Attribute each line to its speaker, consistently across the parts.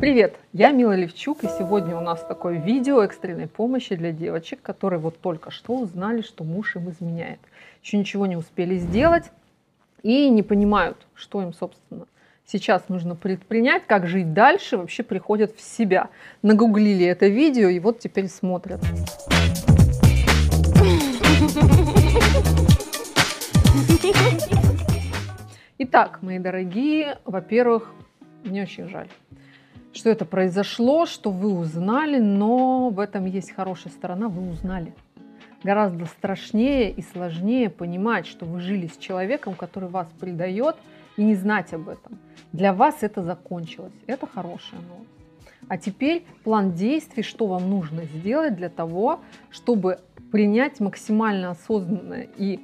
Speaker 1: Привет, я Мила Левчук, и сегодня у нас такое видео экстренной помощи для девочек, которые вот только что узнали, что муж им изменяет. Еще ничего не успели сделать и не понимают, что им, собственно, сейчас нужно предпринять, как жить дальше, вообще приходят в себя. Нагуглили это видео и вот теперь смотрят. Итак, мои дорогие, во-первых, мне очень жаль, что это произошло, что вы узнали, но в этом есть хорошая сторона, вы узнали. Гораздо страшнее и сложнее понимать, что вы жили с человеком, который вас предает, и не знать об этом. Для вас это закончилось. Это хорошая новость. А теперь план действий, что вам нужно сделать для того, чтобы принять максимально осознанное и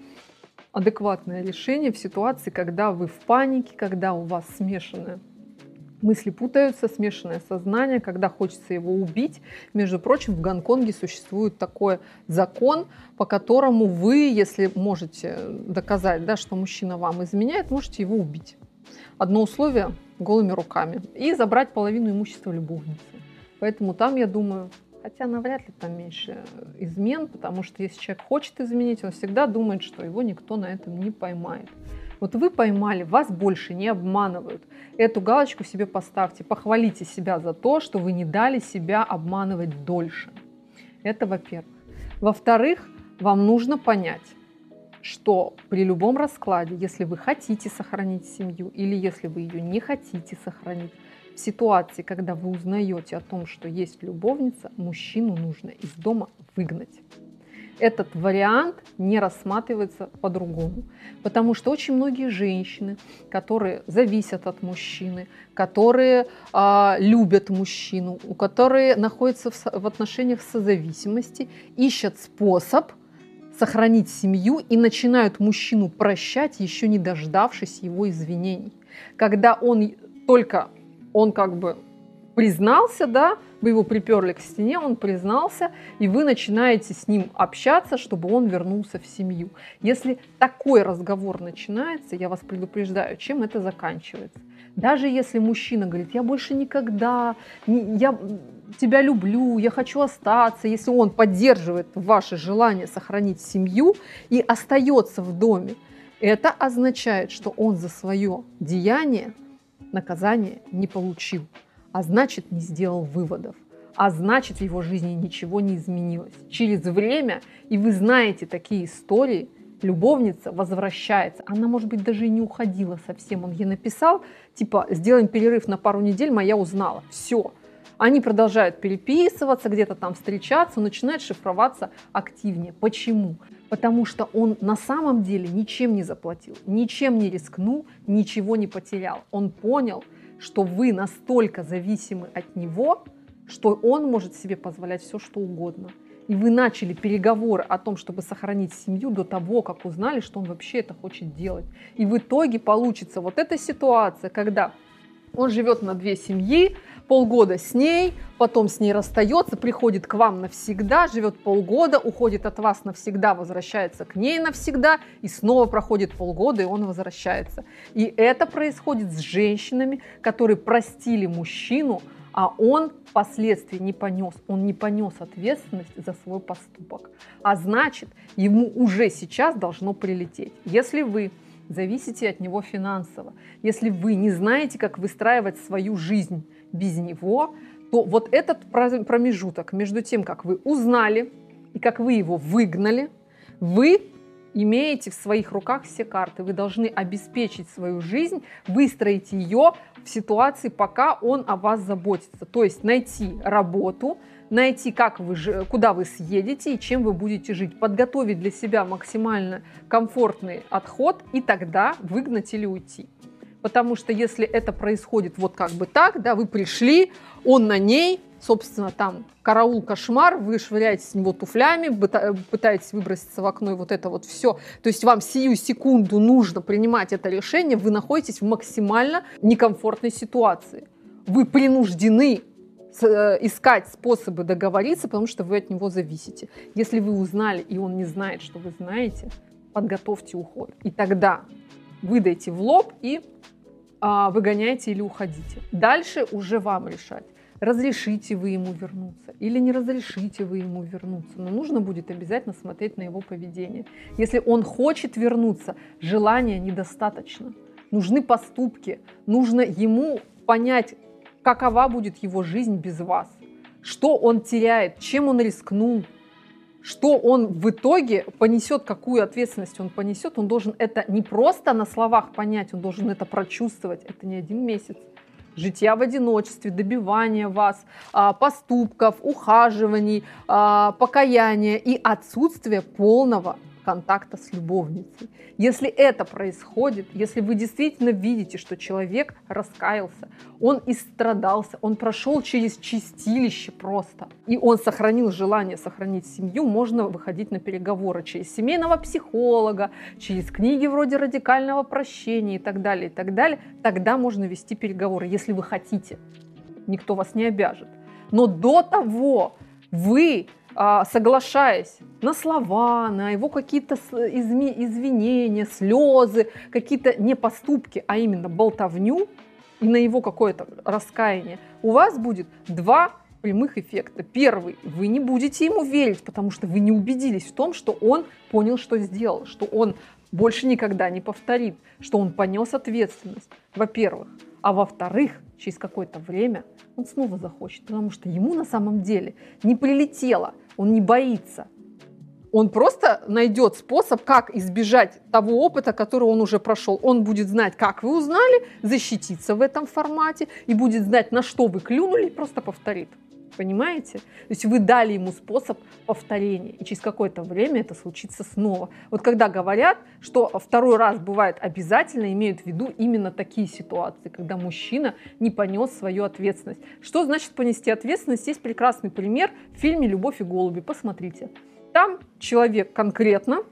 Speaker 1: адекватное решение в ситуации, когда вы в панике, когда у вас смешанные мысли путаются, смешанное сознание, когда хочется его убить. Между прочим, в Гонконге существует такой закон, по которому вы, если можете доказать, да, что мужчина вам изменяет, можете его убить. Одно условие – голыми руками. И забрать половину имущества любовницы. Поэтому там, я думаю, Хотя навряд ли там меньше измен, потому что если человек хочет изменить, он всегда думает, что его никто на этом не поймает. Вот вы поймали, вас больше не обманывают. Эту галочку себе поставьте, похвалите себя за то, что вы не дали себя обманывать дольше. Это во-первых. Во-вторых, вам нужно понять, что при любом раскладе, если вы хотите сохранить семью или если вы ее не хотите сохранить, в ситуации, когда вы узнаете о том, что есть любовница, мужчину нужно из дома выгнать. Этот вариант не рассматривается по-другому, потому что очень многие женщины, которые зависят от мужчины, которые э, любят мужчину, у которых находятся в, в отношениях созависимости, ищут способ сохранить семью и начинают мужчину прощать, еще не дождавшись его извинений. Когда он только он как бы признался, да, вы его приперли к стене, он признался, и вы начинаете с ним общаться, чтобы он вернулся в семью. Если такой разговор начинается, я вас предупреждаю, чем это заканчивается. Даже если мужчина говорит, я больше никогда, я тебя люблю, я хочу остаться, если он поддерживает ваше желание сохранить семью и остается в доме, это означает, что он за свое деяние наказание не получил, а значит не сделал выводов, а значит в его жизни ничего не изменилось. Через время, и вы знаете такие истории, любовница возвращается. Она, может быть, даже и не уходила совсем. Он ей написал, типа, сделаем перерыв на пару недель, моя узнала. Все. Они продолжают переписываться, где-то там встречаться, начинает шифроваться активнее. Почему? Потому что он на самом деле ничем не заплатил, ничем не рискнул, ничего не потерял. Он понял, что вы настолько зависимы от него, что он может себе позволять все, что угодно. И вы начали переговоры о том, чтобы сохранить семью до того, как узнали, что он вообще это хочет делать. И в итоге получится вот эта ситуация, когда он живет на две семьи, полгода с ней, потом с ней расстается, приходит к вам навсегда, живет полгода, уходит от вас навсегда, возвращается к ней навсегда, и снова проходит полгода, и он возвращается. И это происходит с женщинами, которые простили мужчину, а он впоследствии не понес, он не понес ответственность за свой поступок. А значит, ему уже сейчас должно прилететь. Если вы зависите от него финансово, если вы не знаете, как выстраивать свою жизнь без него, то вот этот промежуток между тем, как вы узнали и как вы его выгнали, вы имеете в своих руках все карты. Вы должны обеспечить свою жизнь, выстроить ее в ситуации, пока он о вас заботится. То есть найти работу, найти, как вы, куда вы съедете и чем вы будете жить, подготовить для себя максимально комфортный отход и тогда выгнать или уйти. Потому что если это происходит вот как бы так, да, вы пришли, он на ней, собственно, там караул, кошмар, вы швыряете с него туфлями, пытаетесь выброситься в окно и вот это вот все. То есть вам сию секунду нужно принимать это решение, вы находитесь в максимально некомфортной ситуации. Вы принуждены э, искать способы договориться, потому что вы от него зависите. Если вы узнали, и он не знает, что вы знаете, подготовьте уход. И тогда выдайте в лоб и выгоняйте или уходите. Дальше уже вам решать разрешите вы ему вернуться или не разрешите вы ему вернуться. Но нужно будет обязательно смотреть на его поведение. Если он хочет вернуться, желания недостаточно. Нужны поступки, нужно ему понять, какова будет его жизнь без вас, что он теряет, чем он рискнул, что он в итоге понесет, какую ответственность он понесет, он должен это не просто на словах понять, он должен это прочувствовать. Это не один месяц. Житья в одиночестве, добивания вас, а, поступков, ухаживаний, а, покаяния и отсутствие полного контакта с любовницей. Если это происходит, если вы действительно видите, что человек раскаялся, он истрадался, он прошел через чистилище просто, и он сохранил желание сохранить семью, можно выходить на переговоры через семейного психолога, через книги вроде радикального прощения и так далее, и так далее. Тогда можно вести переговоры, если вы хотите. Никто вас не обяжет. Но до того вы соглашаясь на слова, на его какие-то извинения, слезы, какие-то не поступки, а именно болтовню и на его какое-то раскаяние, у вас будет два прямых эффекта. Первый, вы не будете ему верить, потому что вы не убедились в том, что он понял, что сделал, что он больше никогда не повторит, что он понес ответственность, во-первых. А во-вторых, через какое-то время он снова захочет, потому что ему на самом деле не прилетело, он не боится. Он просто найдет способ, как избежать того опыта, который он уже прошел. Он будет знать, как вы узнали, защититься в этом формате и будет знать, на что вы клюнули, просто повторит. Понимаете? То есть вы дали ему способ повторения, и через какое-то время это случится снова. Вот когда говорят, что второй раз бывает обязательно, имеют в виду именно такие ситуации, когда мужчина не понес свою ответственность. Что значит понести ответственность? Есть прекрасный пример в фильме «Любовь и голуби». Посмотрите. Там человек конкретно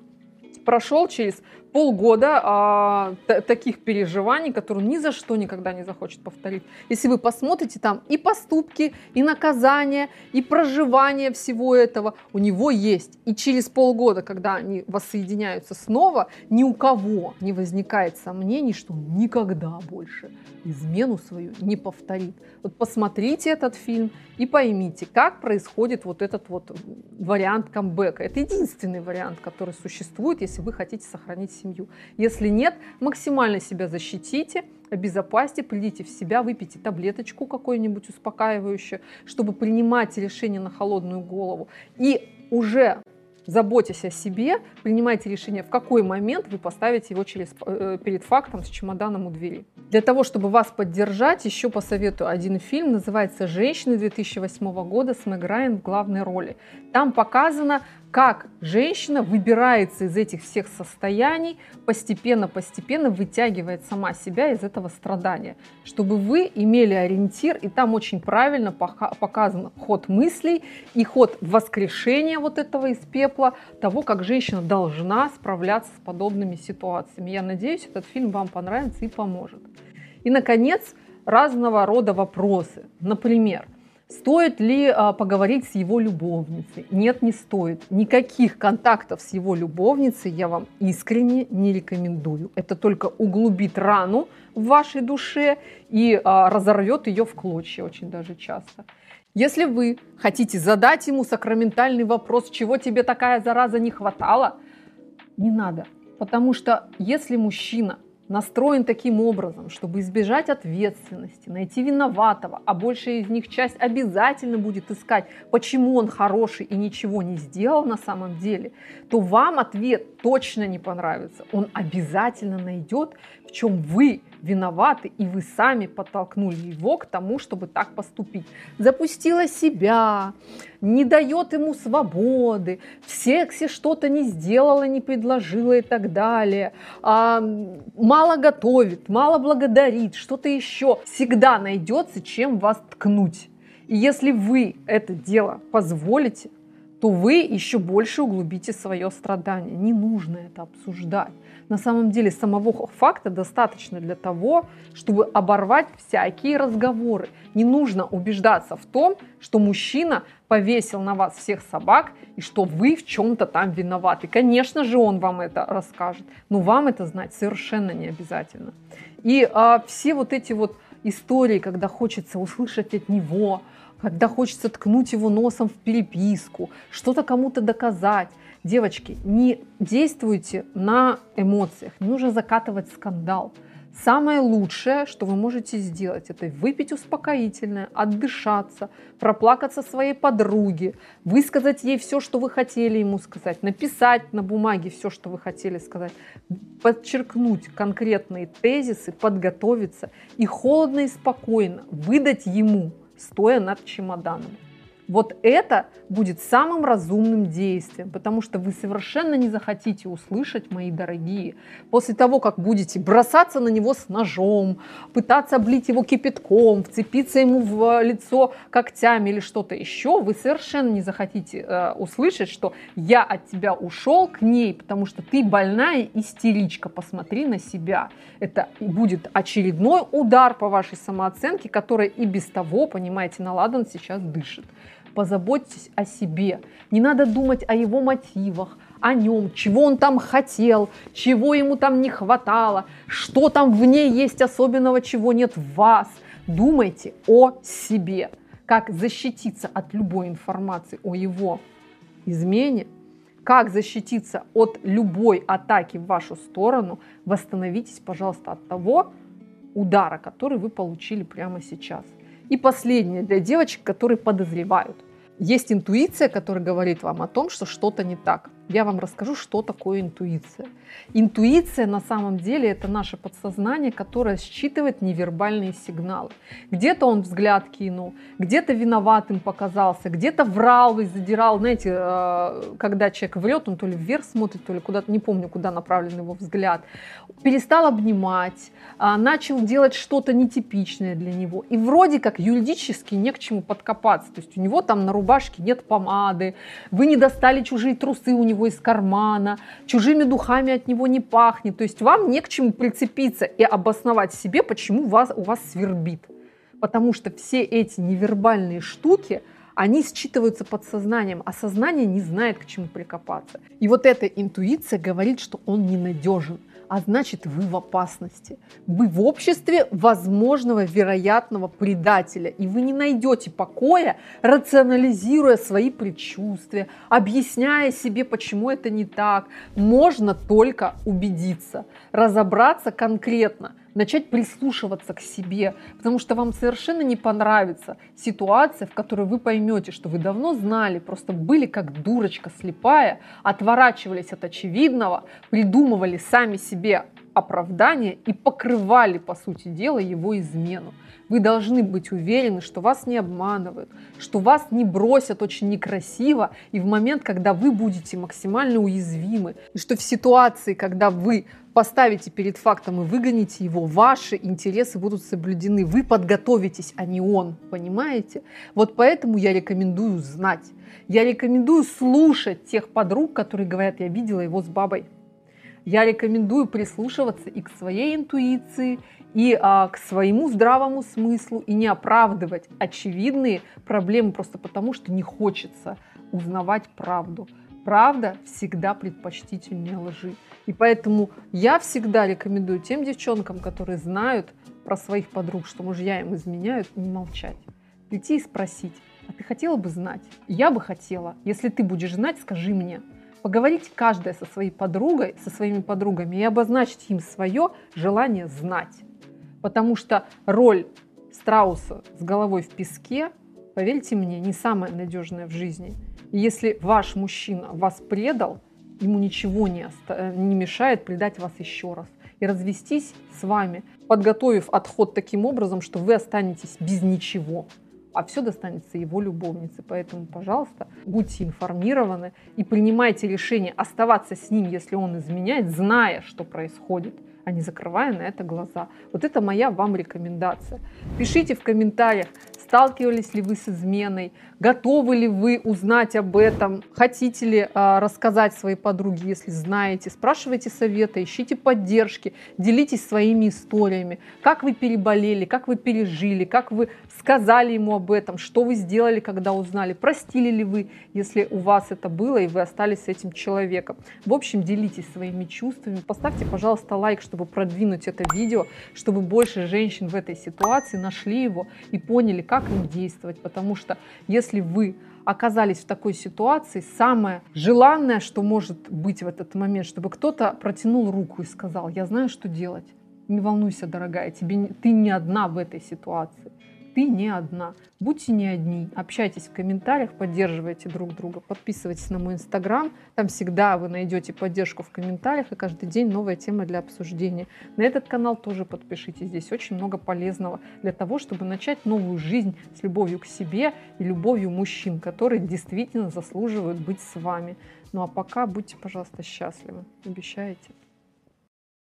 Speaker 1: прошел через полгода а, таких переживаний, которые ни за что никогда не захочет повторить. Если вы посмотрите там и поступки, и наказания, и проживание всего этого у него есть. И через полгода, когда они воссоединяются снова, ни у кого не возникает сомнений, что он никогда больше измену свою не повторит. Вот посмотрите этот фильм и поймите, как происходит вот этот вот вариант камбэка. Это единственный вариант, который существует, если вы хотите сохранить семью. Если нет, максимально себя защитите, обезопасьте, придите в себя, выпейте таблеточку какую-нибудь успокаивающую, чтобы принимать решение на холодную голову. И уже заботясь о себе, принимайте решение, в какой момент вы поставите его через, э, перед фактом с чемоданом у двери. Для того, чтобы вас поддержать, еще посоветую один фильм, называется «Женщины» 2008 года с Мэг Райан в главной роли. Там показано, как женщина выбирается из этих всех состояний, постепенно-постепенно вытягивает сама себя из этого страдания, чтобы вы имели ориентир, и там очень правильно показан ход мыслей и ход воскрешения вот этого из пепла, того, как женщина должна справляться с подобными ситуациями. Я надеюсь, этот фильм вам понравится и поможет. И, наконец, разного рода вопросы. Например, Стоит ли а, поговорить с его любовницей? Нет, не стоит. Никаких контактов с его любовницей я вам искренне не рекомендую. Это только углубит рану в вашей душе и а, разорвет ее в клочья очень даже часто. Если вы хотите задать ему сакраментальный вопрос, чего тебе такая зараза не хватало, не надо. Потому что если мужчина настроен таким образом, чтобы избежать ответственности, найти виноватого, а большая из них часть обязательно будет искать, почему он хороший и ничего не сделал на самом деле, то вам ответ точно не понравится. Он обязательно найдет, в чем вы виноваты, и вы сами подтолкнули его к тому, чтобы так поступить. Запустила себя, не дает ему свободы, в сексе что-то не сделала, не предложила и так далее, а, мало готовит, мало благодарит, что-то еще. Всегда найдется, чем вас ткнуть. И если вы это дело позволите, то вы еще больше углубите свое страдание. Не нужно это обсуждать. На самом деле самого факта достаточно для того, чтобы оборвать всякие разговоры. Не нужно убеждаться в том, что мужчина повесил на вас всех собак и что вы в чем-то там виноваты. Конечно же, он вам это расскажет, но вам это знать совершенно не обязательно. И а, все вот эти вот истории, когда хочется услышать от него, когда хочется ткнуть его носом в переписку, что-то кому-то доказать. Девочки, не действуйте на эмоциях, не нужно закатывать скандал. Самое лучшее, что вы можете сделать, это выпить успокоительное, отдышаться, проплакаться своей подруге, высказать ей все, что вы хотели ему сказать, написать на бумаге все, что вы хотели сказать, подчеркнуть конкретные тезисы, подготовиться и холодно и спокойно выдать ему стоя над чемоданом. Вот это будет самым разумным действием, потому что вы совершенно не захотите услышать, мои дорогие, после того, как будете бросаться на него с ножом, пытаться облить его кипятком, вцепиться ему в лицо когтями или что-то еще, вы совершенно не захотите э, услышать, что я от тебя ушел к ней, потому что ты больная истеричка, посмотри на себя. Это будет очередной удар по вашей самооценке, которая и без того, понимаете, наладан сейчас дышит позаботьтесь о себе. Не надо думать о его мотивах, о нем, чего он там хотел, чего ему там не хватало, что там в ней есть особенного, чего нет в вас. Думайте о себе, как защититься от любой информации о его измене, как защититься от любой атаки в вашу сторону. Восстановитесь, пожалуйста, от того удара, который вы получили прямо сейчас. И последнее для девочек, которые подозревают. Есть интуиция, которая говорит вам о том, что что-то не так. Я вам расскажу, что такое интуиция. Интуиция на самом деле это наше подсознание, которое считывает невербальные сигналы. Где-то он взгляд кинул, где-то виноватым показался, где-то врал и задирал. Знаете, э, когда человек врет, он то ли вверх смотрит, то ли куда-то, не помню, куда направлен его взгляд. Перестал обнимать, а, начал делать что-то нетипичное для него. И вроде как юридически не к чему подкопаться. То есть у него там на рубашке нет помады, вы не достали чужие трусы у него него из кармана, чужими духами от него не пахнет. То есть вам не к чему прицепиться и обосновать себе, почему вас, у вас свербит. Потому что все эти невербальные штуки, они считываются подсознанием, а сознание не знает, к чему прикопаться. И вот эта интуиция говорит, что он ненадежен – а значит вы в опасности. Вы в обществе возможного вероятного предателя, и вы не найдете покоя, рационализируя свои предчувствия, объясняя себе, почему это не так. Можно только убедиться, разобраться конкретно – начать прислушиваться к себе, потому что вам совершенно не понравится ситуация, в которой вы поймете, что вы давно знали, просто были как дурочка слепая, отворачивались от очевидного, придумывали сами себе оправдание и покрывали, по сути дела, его измену. Вы должны быть уверены, что вас не обманывают, что вас не бросят очень некрасиво и в момент, когда вы будете максимально уязвимы, и что в ситуации, когда вы поставите перед фактом и выгоните его, ваши интересы будут соблюдены. Вы подготовитесь, а не он, понимаете? Вот поэтому я рекомендую знать. Я рекомендую слушать тех подруг, которые говорят, я видела его с бабой. Я рекомендую прислушиваться и к своей интуиции, и а, к своему здравому смыслу, и не оправдывать очевидные проблемы просто потому, что не хочется узнавать правду. Правда всегда предпочтительнее лжи. И поэтому я всегда рекомендую тем девчонкам, которые знают про своих подруг, что мужья им изменяют, не молчать. Прийти и спросить, а ты хотела бы знать? Я бы хотела. Если ты будешь знать, скажи мне. Поговорить каждая со своей подругой, со своими подругами и обозначить им свое желание знать. Потому что роль страуса с головой в песке, поверьте мне, не самая надежная в жизни. И если ваш мужчина вас предал, ему ничего не, оста- не мешает предать вас еще раз и развестись с вами, подготовив отход таким образом, что вы останетесь без ничего, а все достанется его любовнице. Поэтому, пожалуйста, будьте информированы и принимайте решение оставаться с ним, если он изменяет, зная, что происходит, а не закрывая на это глаза. Вот это моя вам рекомендация. Пишите в комментариях, Сталкивались ли вы с изменой? Готовы ли вы узнать об этом? Хотите ли а, рассказать своей подруге, если знаете? Спрашивайте совета, ищите поддержки, делитесь своими историями. Как вы переболели, как вы пережили, как вы сказали ему об этом, что вы сделали, когда узнали, простили ли вы, если у вас это было и вы остались с этим человеком. В общем, делитесь своими чувствами. Поставьте, пожалуйста, лайк, чтобы продвинуть это видео, чтобы больше женщин в этой ситуации нашли его и поняли, как как им действовать, потому что если вы оказались в такой ситуации, самое желанное, что может быть в этот момент, чтобы кто-то протянул руку и сказал, я знаю, что делать. Не волнуйся, дорогая, тебе, ты не одна в этой ситуации ты не одна. Будьте не одни, общайтесь в комментариях, поддерживайте друг друга, подписывайтесь на мой инстаграм, там всегда вы найдете поддержку в комментариях и каждый день новая тема для обсуждения. На этот канал тоже подпишитесь, здесь очень много полезного для того, чтобы начать новую жизнь с любовью к себе и любовью мужчин, которые действительно заслуживают быть с вами. Ну а пока будьте, пожалуйста, счастливы. Обещаете?